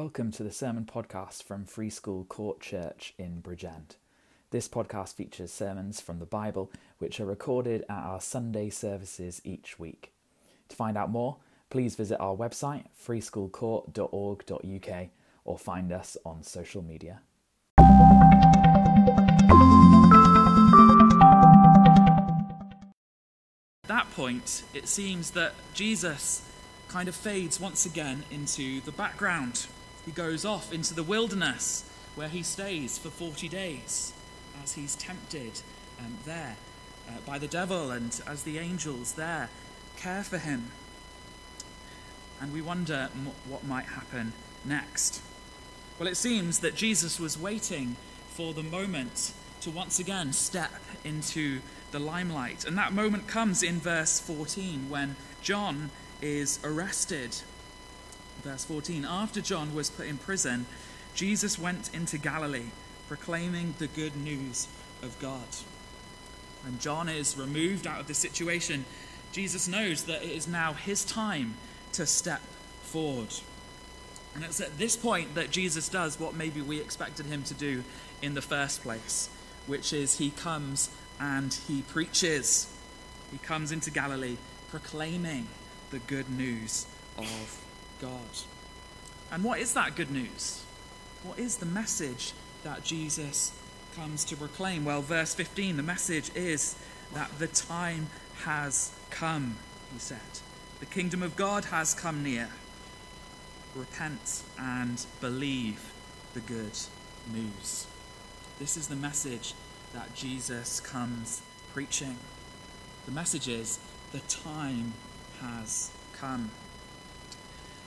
Welcome to the sermon podcast from Free School Court Church in Bridgend. This podcast features sermons from the Bible which are recorded at our Sunday services each week. To find out more, please visit our website freeschoolcourt.org.uk or find us on social media. At that point, it seems that Jesus kind of fades once again into the background. He goes off into the wilderness where he stays for 40 days as he's tempted um, there uh, by the devil and as the angels there care for him. And we wonder m- what might happen next. Well, it seems that Jesus was waiting for the moment to once again step into the limelight. And that moment comes in verse 14 when John is arrested Verse 14 After John was put in prison, Jesus went into Galilee, proclaiming the good news of God. When John is removed out of the situation, Jesus knows that it is now his time to step forward. And it's at this point that Jesus does what maybe we expected him to do in the first place, which is he comes and he preaches. He comes into Galilee proclaiming the good news of God. And what is that good news? What is the message that Jesus comes to proclaim? Well, verse 15, the message is that the time has come, he said. The kingdom of God has come near. Repent and believe the good news. This is the message that Jesus comes preaching. The message is the time has come.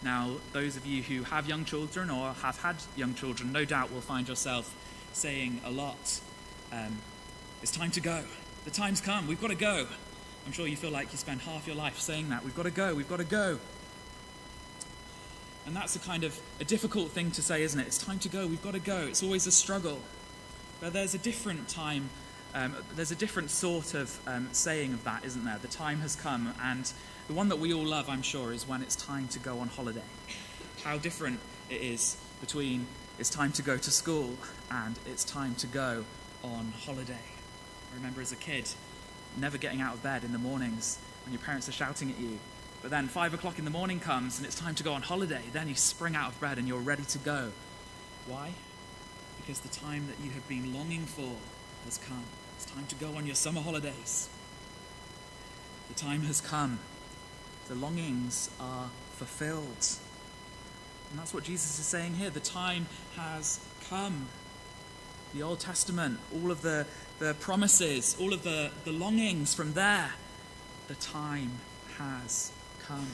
Now, those of you who have young children or have had young children, no doubt will find yourself saying a lot, um, It's time to go. The time's come. We've got to go. I'm sure you feel like you spend half your life saying that. We've got to go. We've got to go. And that's a kind of a difficult thing to say, isn't it? It's time to go. We've got to go. It's always a struggle. But there's a different time, um, there's a different sort of um, saying of that, isn't there? The time has come, and the one that we all love, I'm sure, is when it's time to go on holiday. How different it is between it's time to go to school and it's time to go on holiday. I remember as a kid never getting out of bed in the mornings when your parents are shouting at you. But then five o'clock in the morning comes and it's time to go on holiday. Then you spring out of bed and you're ready to go. Why? Because the time that you have been longing for has come. It's time to go on your summer holidays. The time has come the longings are fulfilled. And that's what Jesus is saying here. The time has come. The Old Testament, all of the, the promises, all of the, the longings from there, the time has come.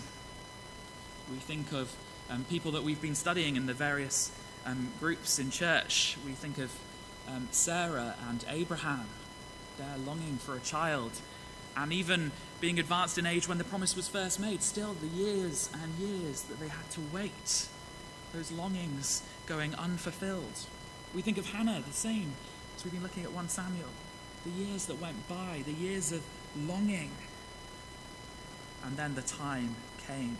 We think of um, people that we've been studying in the various um, groups in church. We think of um, Sarah and Abraham. They're longing for a child. And even being advanced in age when the promise was first made, still the years and years that they had to wait, those longings going unfulfilled. We think of Hannah, the same, as we've been looking at 1 Samuel. The years that went by, the years of longing. And then the time came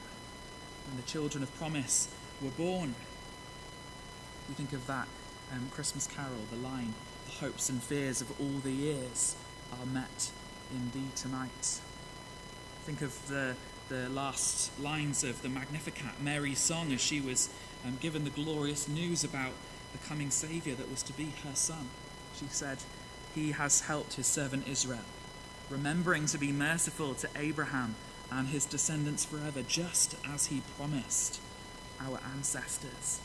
when the children of promise were born. We think of that um, Christmas carol, the line, the hopes and fears of all the years are met in thee tonight. Think of the, the last lines of the Magnificat, Mary's song, as she was um, given the glorious news about the coming Saviour that was to be her son. She said, He has helped his servant Israel, remembering to be merciful to Abraham and his descendants forever, just as he promised our ancestors.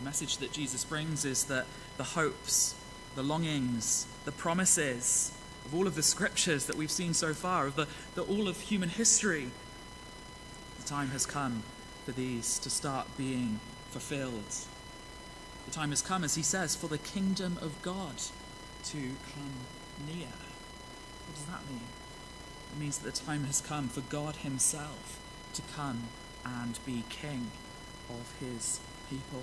The message that Jesus brings is that the hopes, the longings, the promises, of all of the scriptures that we've seen so far, of the, the all of human history, the time has come for these to start being fulfilled. The time has come, as he says, for the kingdom of God to come near. What does that mean? It means that the time has come for God Himself to come and be king of His people.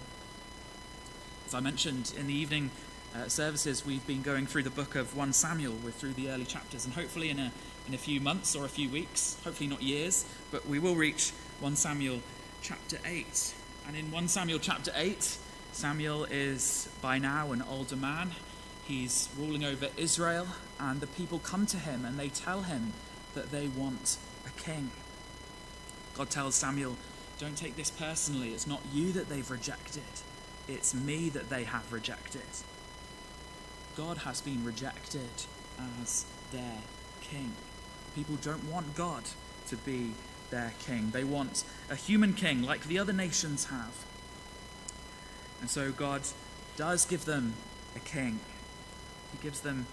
As I mentioned in the evening uh, services, we've been going through the book of 1 Samuel. We're through the early chapters, and hopefully, in a, in a few months or a few weeks, hopefully not years, but we will reach 1 Samuel chapter 8. And in 1 Samuel chapter 8, Samuel is by now an older man. He's ruling over Israel, and the people come to him and they tell him that they want a king. God tells Samuel, Don't take this personally. It's not you that they've rejected, it's me that they have rejected. God has been rejected as their king. People don't want God to be their king, they want a human king like the other nations have. And so God does give them a king. He gives them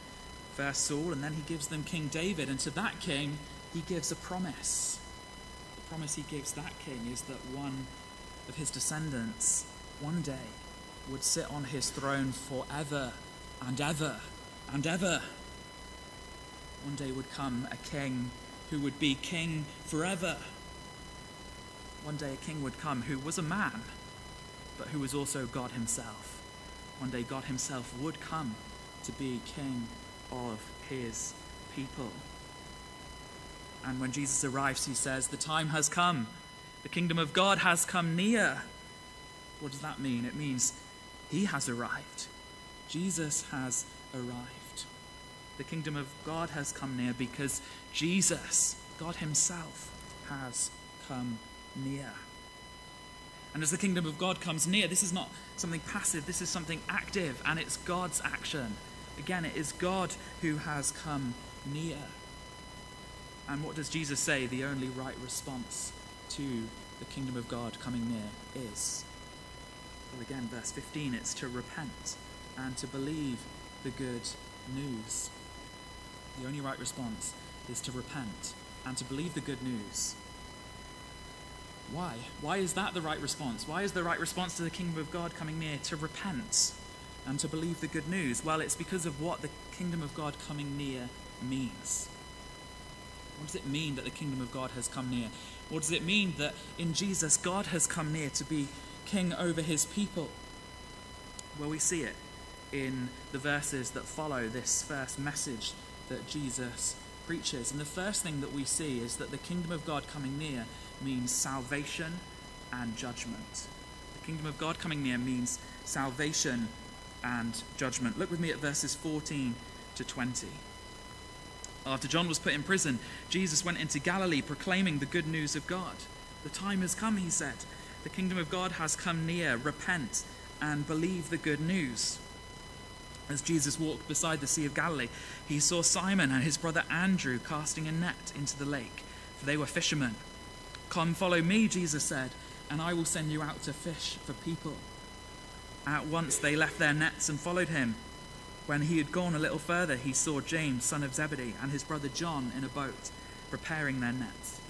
first Saul, and then he gives them King David. And to that king, he gives a promise. The promise he gives that king is that one of his descendants one day would sit on his throne forever and ever and ever. One day would come a king who would be king forever. One day a king would come who was a man, but who was also God himself. One day God himself would come to be king of his people. And when Jesus arrives, he says, The time has come. The kingdom of God has come near. What does that mean? It means he has arrived. Jesus has arrived. The kingdom of God has come near because Jesus, God Himself, has come near. And as the kingdom of God comes near, this is not something passive, this is something active, and it's God's action. Again, it is God who has come near. And what does Jesus say the only right response to the kingdom of God coming near is? Well, again, verse 15 it's to repent and to believe the good news. The only right response is to repent and to believe the good news. Why? Why is that the right response? Why is the right response to the kingdom of God coming near to repent and to believe the good news? Well, it's because of what the kingdom of God coming near means. What does it mean that the kingdom of God has come near? What does it mean that in Jesus God has come near to be king over his people? Well, we see it in the verses that follow this first message that Jesus preaches. And the first thing that we see is that the kingdom of God coming near means salvation and judgment. The kingdom of God coming near means salvation and judgment. Look with me at verses 14 to 20. After John was put in prison, Jesus went into Galilee proclaiming the good news of God. The time has come, he said. The kingdom of God has come near. Repent and believe the good news. As Jesus walked beside the Sea of Galilee, he saw Simon and his brother Andrew casting a net into the lake, for they were fishermen. Come, follow me, Jesus said, and I will send you out to fish for people. At once they left their nets and followed him. When he had gone a little further, he saw James, son of Zebedee, and his brother John in a boat, preparing their nets.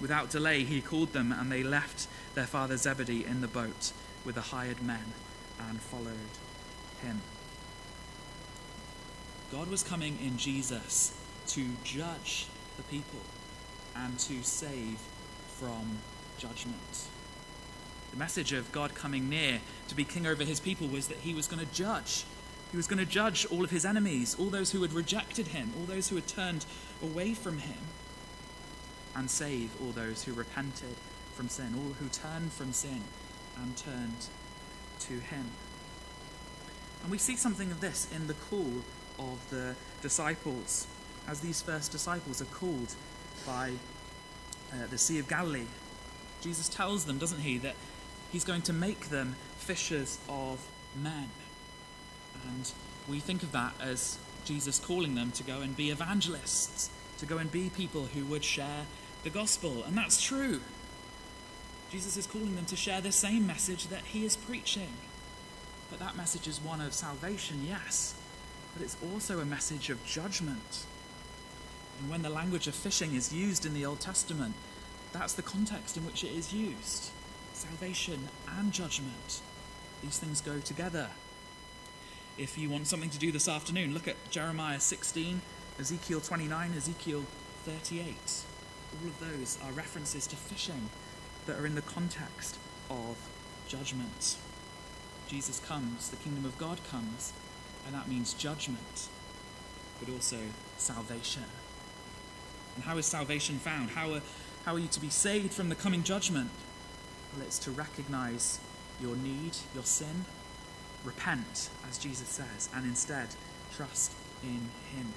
Without delay, he called them, and they left their father Zebedee in the boat with the hired men and followed him. God was coming in Jesus to judge the people and to save from judgment. The message of God coming near to be king over his people was that he was going to judge. He was going to judge all of his enemies, all those who had rejected him, all those who had turned away from him, and save all those who repented from sin, all who turned from sin and turned to him. And we see something of this in the call of the disciples, as these first disciples are called by uh, the Sea of Galilee. Jesus tells them, doesn't he, that he's going to make them fishers of men. And we think of that as Jesus calling them to go and be evangelists, to go and be people who would share the gospel. And that's true. Jesus is calling them to share the same message that he is preaching. But that message is one of salvation, yes, but it's also a message of judgment. And when the language of fishing is used in the Old Testament, that's the context in which it is used salvation and judgment. These things go together. If you want something to do this afternoon, look at Jeremiah 16, Ezekiel 29, Ezekiel 38. All of those are references to fishing that are in the context of judgment. Jesus comes, the kingdom of God comes, and that means judgment, but also salvation. And how is salvation found? How are, how are you to be saved from the coming judgment? Well, it's to recognize your need, your sin, repent, as Jesus says, and instead trust in Him.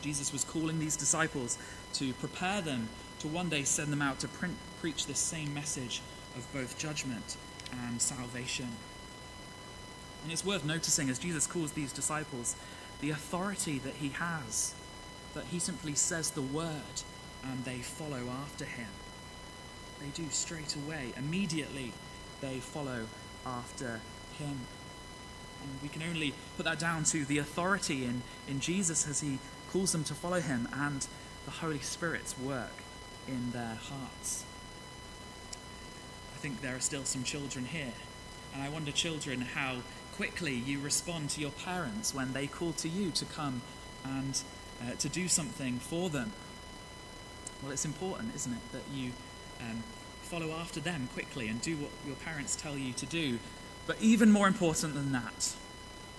Jesus was calling these disciples to prepare them to one day send them out to print, preach this same message of both judgment and salvation. And it's worth noticing as Jesus calls these disciples the authority that he has, that he simply says the word and they follow after him. They do straight away, immediately, they follow after him. And we can only put that down to the authority in, in Jesus as he calls them to follow him and the Holy Spirit's work in their hearts. I think there are still some children here, and I wonder, children, how quickly you respond to your parents when they call to you to come and uh, to do something for them. Well, it's important, isn't it, that you um, follow after them quickly and do what your parents tell you to do. But even more important than that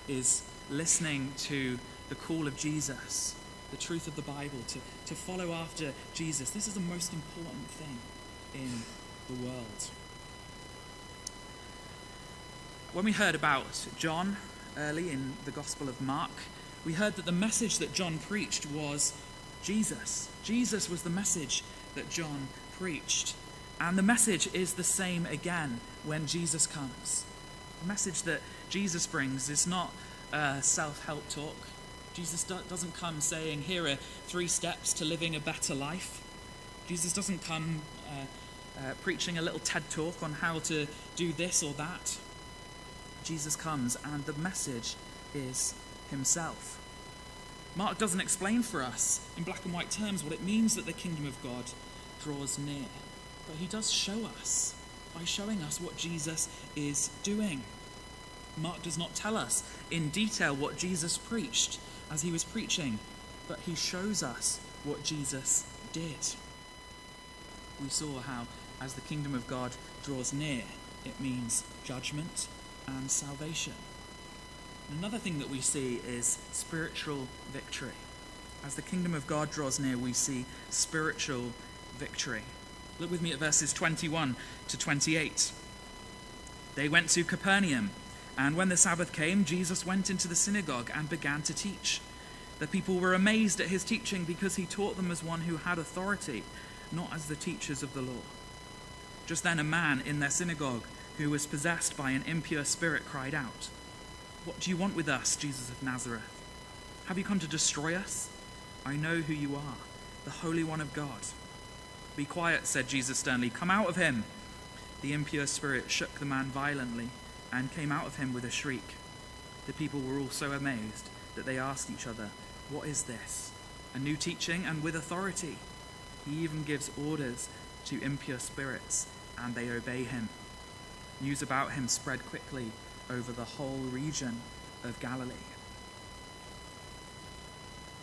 is listening to the call of Jesus the truth of the Bible, to, to follow after Jesus. This is the most important thing in the world. When we heard about John early in the Gospel of Mark, we heard that the message that John preached was Jesus. Jesus was the message that John preached. And the message is the same again when Jesus comes. The message that Jesus brings is not a self help talk, Jesus doesn't come saying, Here are three steps to living a better life. Jesus doesn't come uh, uh, preaching a little TED talk on how to do this or that. Jesus comes, and the message is Himself. Mark doesn't explain for us in black and white terms what it means that the kingdom of God draws near, but he does show us by showing us what Jesus is doing. Mark does not tell us in detail what Jesus preached, as he was preaching, but he shows us what Jesus did. We saw how, as the kingdom of God draws near, it means judgment and salvation. Another thing that we see is spiritual victory. As the kingdom of God draws near, we see spiritual victory. Look with me at verses 21 to 28. They went to Capernaum. And when the Sabbath came, Jesus went into the synagogue and began to teach. The people were amazed at his teaching because he taught them as one who had authority, not as the teachers of the law. Just then, a man in their synagogue who was possessed by an impure spirit cried out, What do you want with us, Jesus of Nazareth? Have you come to destroy us? I know who you are, the Holy One of God. Be quiet, said Jesus sternly. Come out of him. The impure spirit shook the man violently and came out of him with a shriek. The people were all so amazed that they asked each other, What is this? A new teaching and with authority. He even gives orders to impure spirits, and they obey him. News about him spread quickly over the whole region of Galilee.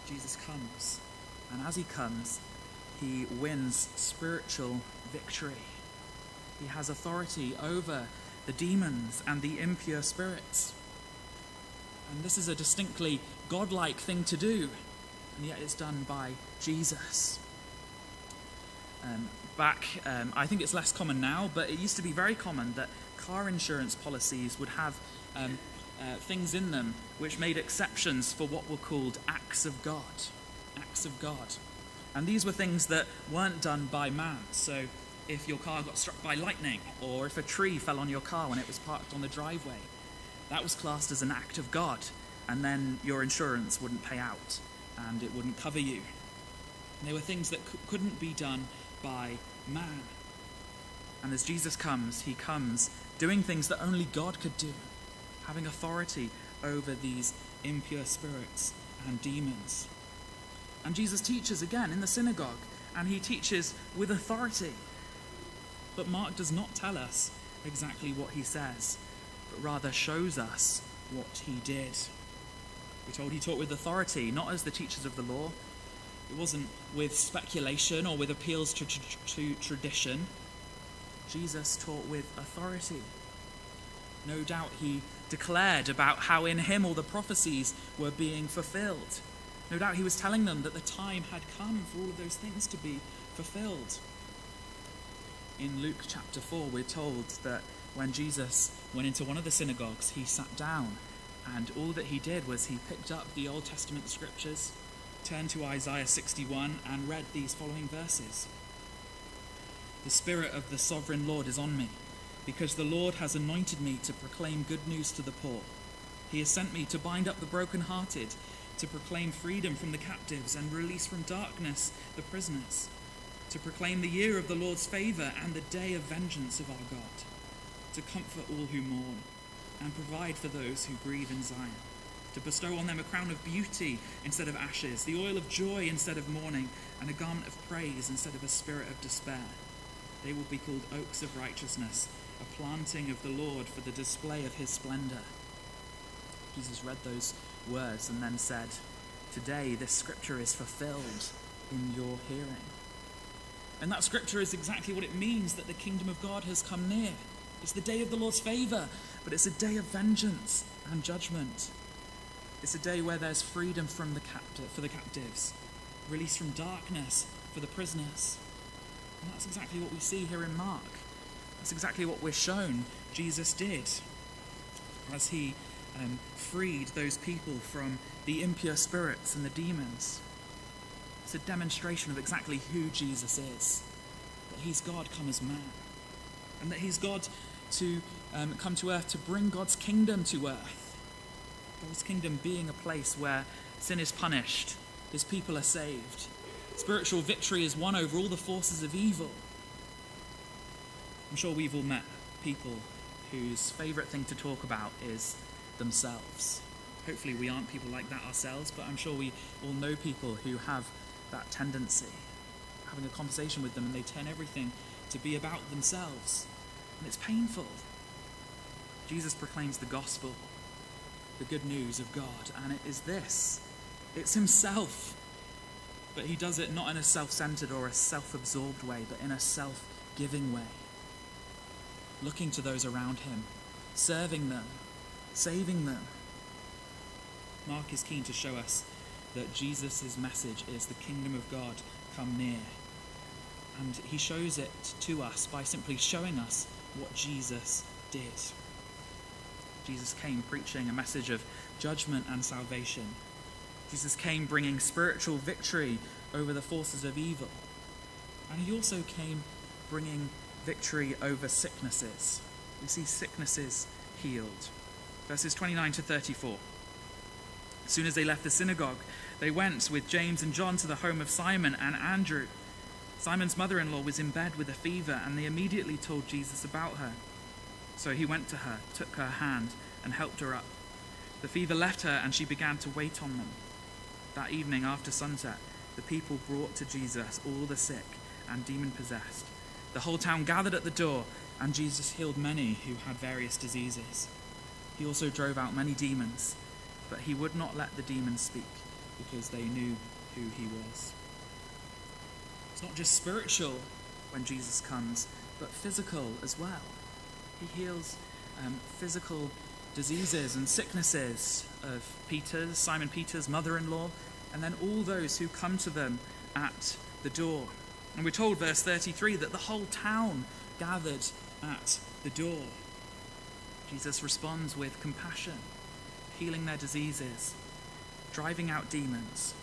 Jesus comes, and as he comes, he wins spiritual victory. He has authority over the demons, and the impure spirits. And this is a distinctly godlike thing to do, and yet it's done by Jesus. Um, back, um, I think it's less common now, but it used to be very common that car insurance policies would have um, uh, things in them which made exceptions for what were called acts of God. Acts of God. And these were things that weren't done by man. So if your car got struck by lightning or if a tree fell on your car when it was parked on the driveway. That was classed as an act of God, and then your insurance wouldn't pay out and it wouldn't cover you. And they were things that c- couldn't be done by man. And as Jesus comes, he comes doing things that only God could do, having authority over these impure spirits and demons. And Jesus teaches again in the synagogue, and he teaches with authority. But Mark does not tell us exactly what he says, but rather shows us what he did. We're told he taught with authority, not as the teachers of the law. It wasn't with speculation or with appeals to, to, to tradition. Jesus taught with authority. No doubt he declared about how in him all the prophecies were being fulfilled. No doubt he was telling them that the time had come for all of those things to be fulfilled. in Luke chapter 4, we're told that when Jesus went into one of the synagogues, he sat down, and all that he did was he picked up the Old Testament scriptures, turned to Isaiah 61, and read these following verses The Spirit of the Sovereign Lord is on me, because the Lord has anointed me to proclaim good news to the poor. He has sent me to bind up the brokenhearted, to proclaim freedom from the captives, and release from darkness the prisoners to proclaim the year of the Lord's favour and the day of vengeance of our God, to comfort all who mourn and provide for those who grieve in Zion, to bestow on them a crown of beauty instead of ashes, the oil of joy instead of mourning, and a garment of praise instead of a spirit of despair. They will be called oaks of righteousness, a planting of the Lord for the display of his splendour. Jesus read those words and then said, Today this scripture is fulfilled in your hearing. And that scripture is exactly what it means that the kingdom of God has come near. It's the day of the Lord's favour, but it's a day of vengeance and judgment. It's a day where there's freedom from the captive, for the captives, release from darkness for the prisoners. And that's exactly what we see here in Mark. That's exactly what we're shown Jesus did as he um, freed those people from the impure spirits and the demons. It's a demonstration of exactly who Jesus is that he's God come as man, and that he's God to um, come to earth to bring God's kingdom to earth. God's kingdom being a place where sin is punished, his people are saved, spiritual victory is won over all the forces of evil. I'm sure we've all met people whose favourite thing to talk about is themselves. Hopefully, we aren't people like that ourselves, but I'm sure we all know people who have that tendency, having a conversation with them, and they turn everything to be about themselves. And it's painful. Jesus proclaims the gospel, the good news of God, and it is this it's Himself. But He does it not in a self centered or a self absorbed way, but in a self giving way. Looking to those around Him, serving them, saving them. Mark is keen to show us that Jesus' message is the kingdom of God come near. And he shows it to us by simply showing us what Jesus did. Jesus came preaching a message of judgment and salvation. Jesus came bringing spiritual victory over the forces of evil. And he also came bringing victory over sicknesses. We see sicknesses healed. Verses 29 to 34. As soon as they left the synagogue, they went with James and John to the home of Simon and Andrew. Simon's mother in law was in bed with a fever, and they immediately told Jesus about her. So he went to her, took her hand, and helped her up. The fever left her, and she began to wait on them. That evening, after sunset, the people brought to Jesus all the sick and demon possessed. The whole town gathered at the door, and Jesus healed many who had various diseases. He also drove out many demons, but he would not let the demons speak because they knew who he was. It's not just spiritual when Jesus comes, but physical as well. He heals um, physical diseases and sicknesses of Peter's, Simon Peter's mother in law, and then all those who come to them at the door. And we're told, verse 33, that the whole town gathered at the door. Jesus responds with compassion, healing their diseases, driving out demons.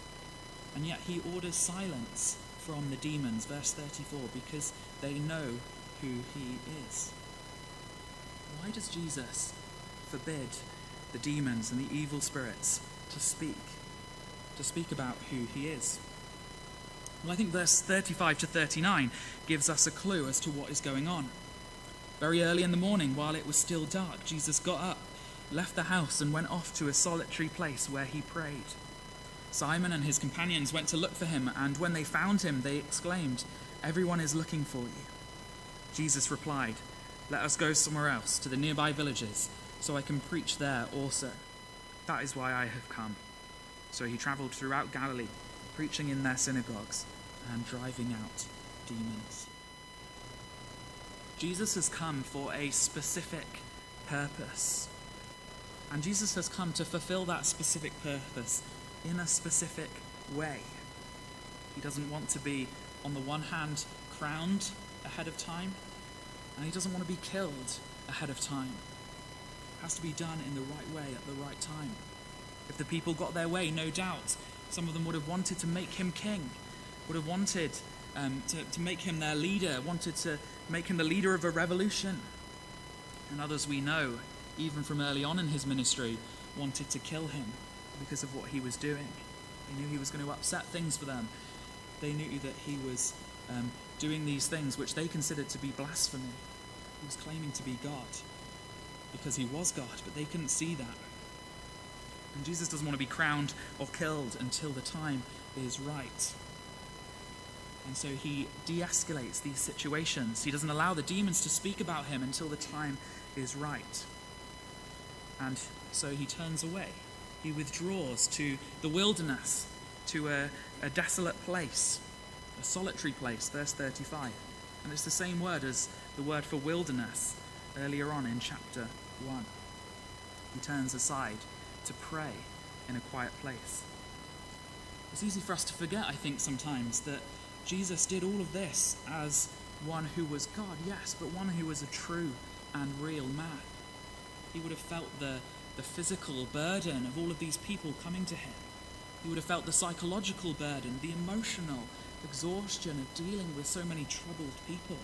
And yet he orders silence from the demons, verse 34, because they know who he is. Why does Jesus forbid the demons and the evil spirits to speak, to speak about who he is? Well, I think verse 35 to 39 gives us a clue as to what is going on. Very early in the morning, while it was still dark, Jesus got up, left the house, and went off to a solitary place where he prayed. Simon and his companions went to look for him, and when they found him, they exclaimed, Everyone is looking for you. Jesus replied, Let us go somewhere else, to the nearby villages, so I can preach there also. That is why I have come. So he traveled throughout Galilee, preaching in their synagogues and driving out demons. Jesus has come for a specific purpose. And Jesus has come to fulfill that specific purpose in a specific way. He doesn't want to be, on the one hand, crowned ahead of time, And he doesn't want to be killed ahead of time. It has to be done in the right way at the right time. If the people got their way, no doubt, some of them would have wanted to make him king, would have wanted um, to, to make him their leader, wanted to make him the leader of a revolution. And others we know, even from early on in his ministry, wanted to kill him because of what he was doing. They knew he was going to upset things for them. They knew that he was um, doing these things which they considered to be blasphemy. He was claiming to be God because he was God, but they couldn't see that. And Jesus doesn't want to be crowned or killed until the time is right. And so he de escalates these situations. He doesn't allow the demons to speak about him until the time is right. And so he turns away. He withdraws to the wilderness, to a, a desolate place, a solitary place, verse 35. And it's the same word as the word for wilderness earlier on in chapter 1. He turns aside to pray in a quiet place. It's easy for us to forget, I think, sometimes that Jesus did all of this as one who was God, yes, but one who was a true and real man. He would have felt the, the physical burden of all of these people coming to him. He would have felt the psychological burden, the emotional exhaustion of dealing with so many troubled people.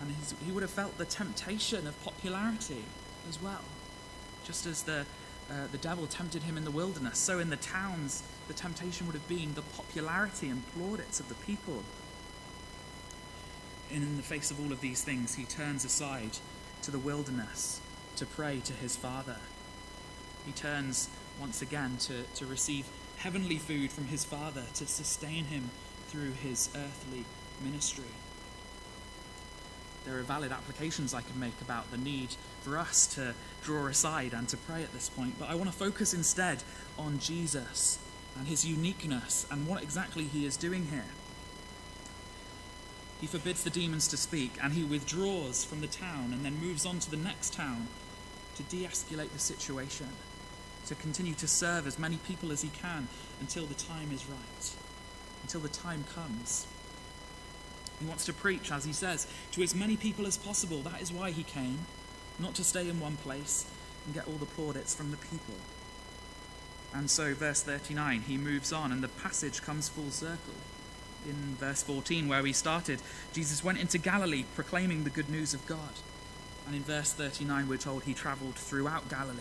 And he would have felt the temptation of popularity as well. Just as the, uh, the devil tempted him in the wilderness, so in the towns, the temptation would have been the popularity and plaudits of the people. And in the face of all of these things, he turns aside to the wilderness to pray to his Father. He turns once again to, to receive heavenly food from his Father to sustain him through his earthly ministry. There are valid applications I could make about the need for us to draw aside and to pray at this point, but I want to focus instead on Jesus and his uniqueness and what exactly he is doing here. He forbids the demons to speak and he withdraws from the town and then moves on to the next town to de escalate the situation, to continue to serve as many people as he can until the time is right, until the time comes. He wants to preach, as he says, to as many people as possible. That is why he came, not to stay in one place and get all the plaudits from the people. And so, verse 39, he moves on, and the passage comes full circle. In verse 14, where we started, Jesus went into Galilee proclaiming the good news of God. And in verse 39, we're told he traveled throughout Galilee,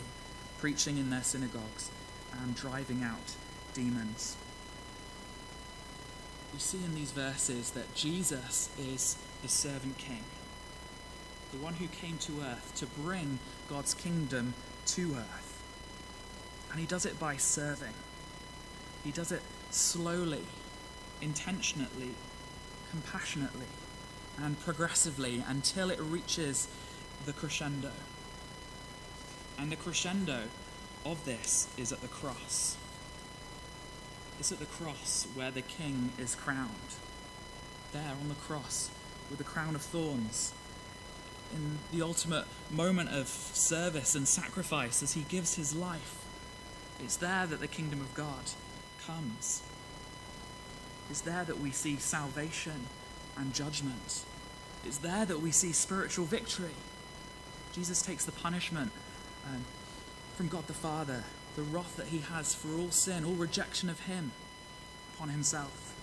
preaching in their synagogues and driving out demons we see in these verses that Jesus is the servant king, the one who came to earth to bring God's kingdom to earth. And he does it by serving, he does it slowly, intentionally, compassionately, and progressively until it reaches the crescendo. And the crescendo of this is at the cross. It's at the cross where the king is crowned. There on the cross with the crown of thorns. In the ultimate moment of service and sacrifice as he gives his life. It's there that the kingdom of God comes. It's there that we see salvation and judgment. It's there that we see spiritual victory. Jesus takes the punishment um, from God the Father the wrath that he has for all sin, all rejection of him upon himself.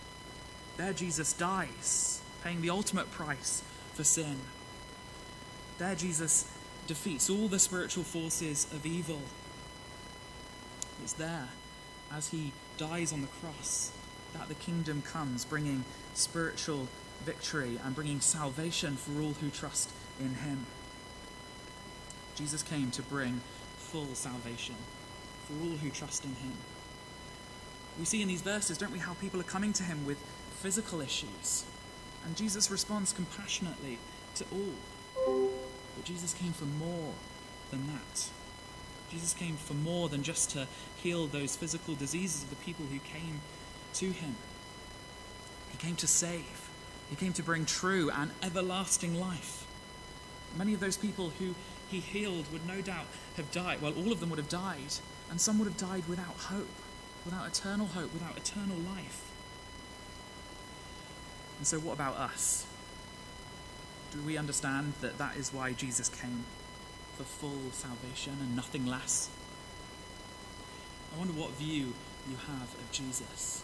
There, Jesus dies, paying the ultimate price for sin. There, Jesus defeats all the spiritual forces of evil. It's there, as he dies on the cross, that the kingdom comes, bringing spiritual victory and bringing salvation for all who trust in him. Jesus came to bring full salvation for all who trust in him. We see in these verses, don't we, how people are coming to him with physical issues. And Jesus responds compassionately to all. But Jesus came for more than that. Jesus came for more than just to heal those physical diseases of the people who came to him. He came to save. He came to bring true and everlasting life. Many of those people who he healed would no doubt have died. Well, all of them would have died and some would have died without hope, without eternal hope, without eternal life. And so, what about us? Do we understand that that is why Jesus came? For full salvation and nothing less? I wonder what view you have of Jesus.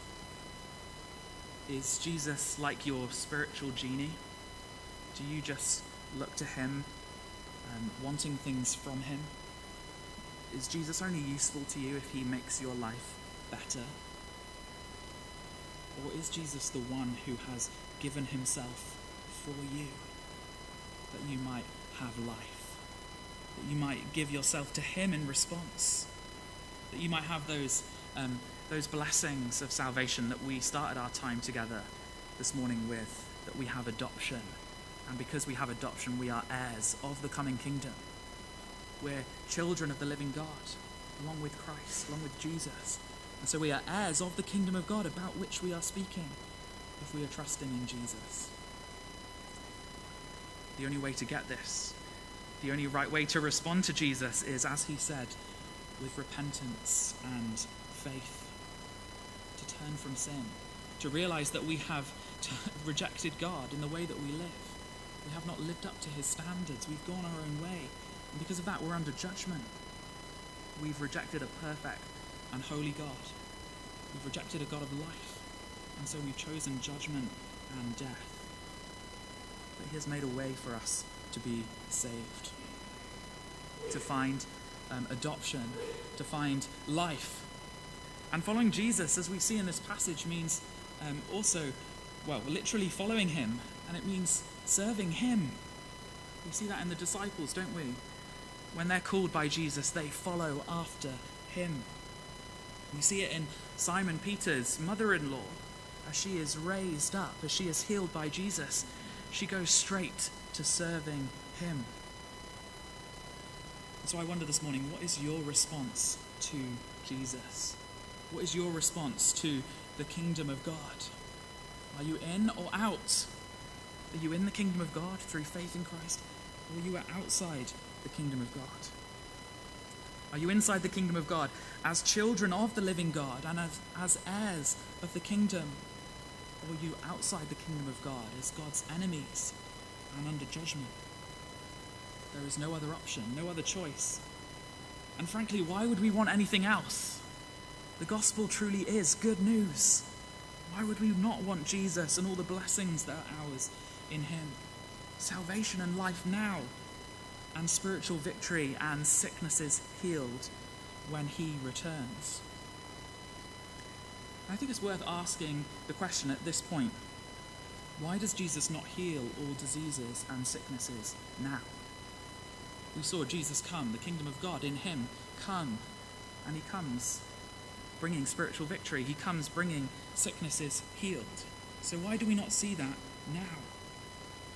Is Jesus like your spiritual genie? Do you just look to him, um, wanting things from him? Is Jesus only useful to you if he makes your life better? Or is Jesus the one who has given himself for you, that you might have life? That you might give yourself to him in response? That you might have those, um, those blessings of salvation that we started our time together this morning with, that we have adoption. And because we have adoption, we are heirs of the coming kingdom. We're children of the living God, along with Christ, along with Jesus. And so we are heirs of the kingdom of God about which we are speaking if we are trusting in Jesus. The only way to get this, the only right way to respond to Jesus is, as he said, with repentance and faith, to turn from sin, to realize that we have rejected God in the way that we live. We have not lived up to his standards. We've gone our own way. And because of that, we're under judgment. We've rejected a perfect and holy God. We've rejected a God of life. And so we've chosen judgment and death. But he has made a way for us to be saved, to find um, adoption, to find life. And following Jesus, as we see in this passage, means um, also, well, literally following him, and it means serving him. We see that in the disciples, don't we? When they're called by Jesus, they follow after him. We see it in Simon Peter's mother in law. As she is raised up, as she is healed by Jesus, she goes straight to serving him. So I wonder this morning what is your response to Jesus? What is your response to the kingdom of God? Are you in or out? Are you in the kingdom of God through faith in Christ, or you are outside the kingdom of God? Are you inside the kingdom of God as children of the living God and as, as heirs of the kingdom? Or are you outside the kingdom of God as God's enemies and under judgment? There is no other option, no other choice. And frankly, why would we want anything else? The gospel truly is good news. Why would we not want Jesus and all the blessings that are ours in Him? Salvation and life now, and spiritual victory and sicknesses healed when He returns. I think it's worth asking the question at this point why does Jesus not heal all diseases and sicknesses now? We saw Jesus come, the kingdom of God in him come, and he comes bringing spiritual victory. He comes bringing sicknesses healed. So why do we not see that now?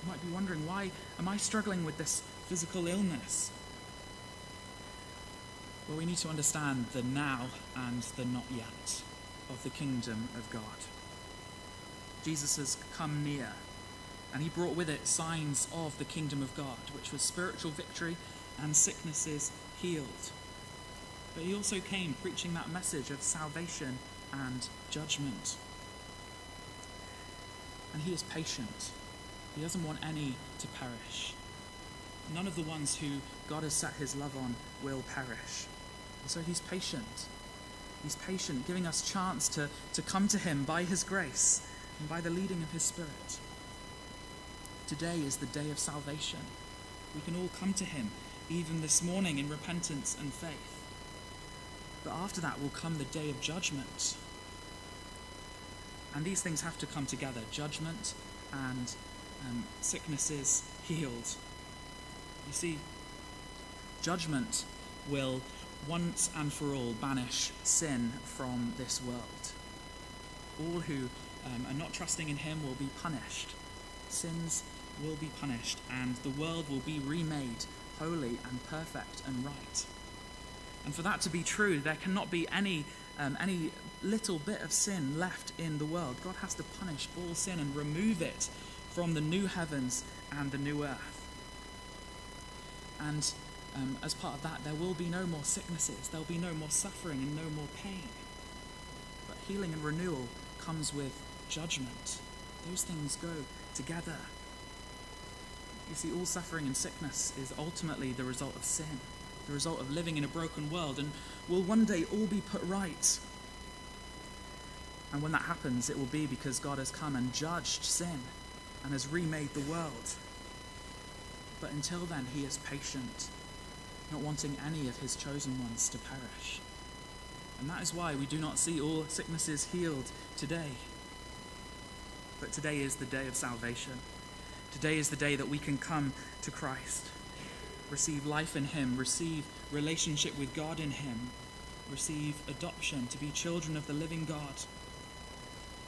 You might be wondering, why am I struggling with this physical illness? Well, we need to understand the now and the not yet of the kingdom of God. Jesus has come near and he brought with it signs of the kingdom of God, which was spiritual victory and sicknesses healed. But he also came preaching that message of salvation and judgment. And he is patient. He doesn't want any to perish. None of the ones who God has set his love on will perish. And so he's patient. He's patient, giving us chance to, to come to him by his grace and by the leading of his Spirit. Today is the day of salvation. We can all come to him, even this morning, in repentance and faith. But after that will come the day of judgment. And these things have to come together judgment and um, sicknesses healed. You see, judgment will once and for all banish sin from this world. All who um, are not trusting in Him will be punished. Sins will be punished, and the world will be remade holy and perfect and right. And for that to be true, there cannot be any, um, any little bit of sin left in the world. God has to punish all sin and remove it from the new heavens and the new earth. And um, as part of that, there will be no more sicknesses, there will be no more suffering and no more pain. But healing and renewal comes with judgment. Those things go together. You see, all suffering and sickness is ultimately the result of sin, the result of living in a broken world, and will one day all be put right. And when that happens, it will be because God has come and judged sin and has remade the world. But until then, he is patient, not wanting any of his chosen ones to perish. And that is why we do not see all sicknesses healed today. But today is the day of salvation. Today is the day that we can come to Christ, receive life in him, receive relationship with God in him, receive adoption to be children of the living God,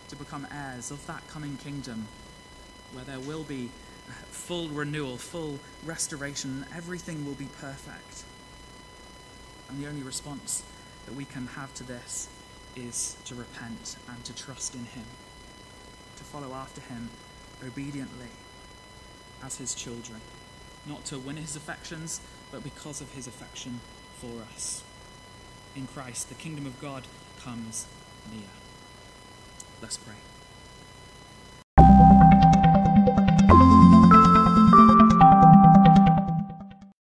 to become heirs of that coming kingdom where there will be full renewal, full restoration, everything will be perfect. And the only response that we can have to this is to repent and to trust in Him, to follow after Him obediently as His children, not to win His affections, but because of His affection for us. In Christ, the kingdom of God comes near. Let's pray.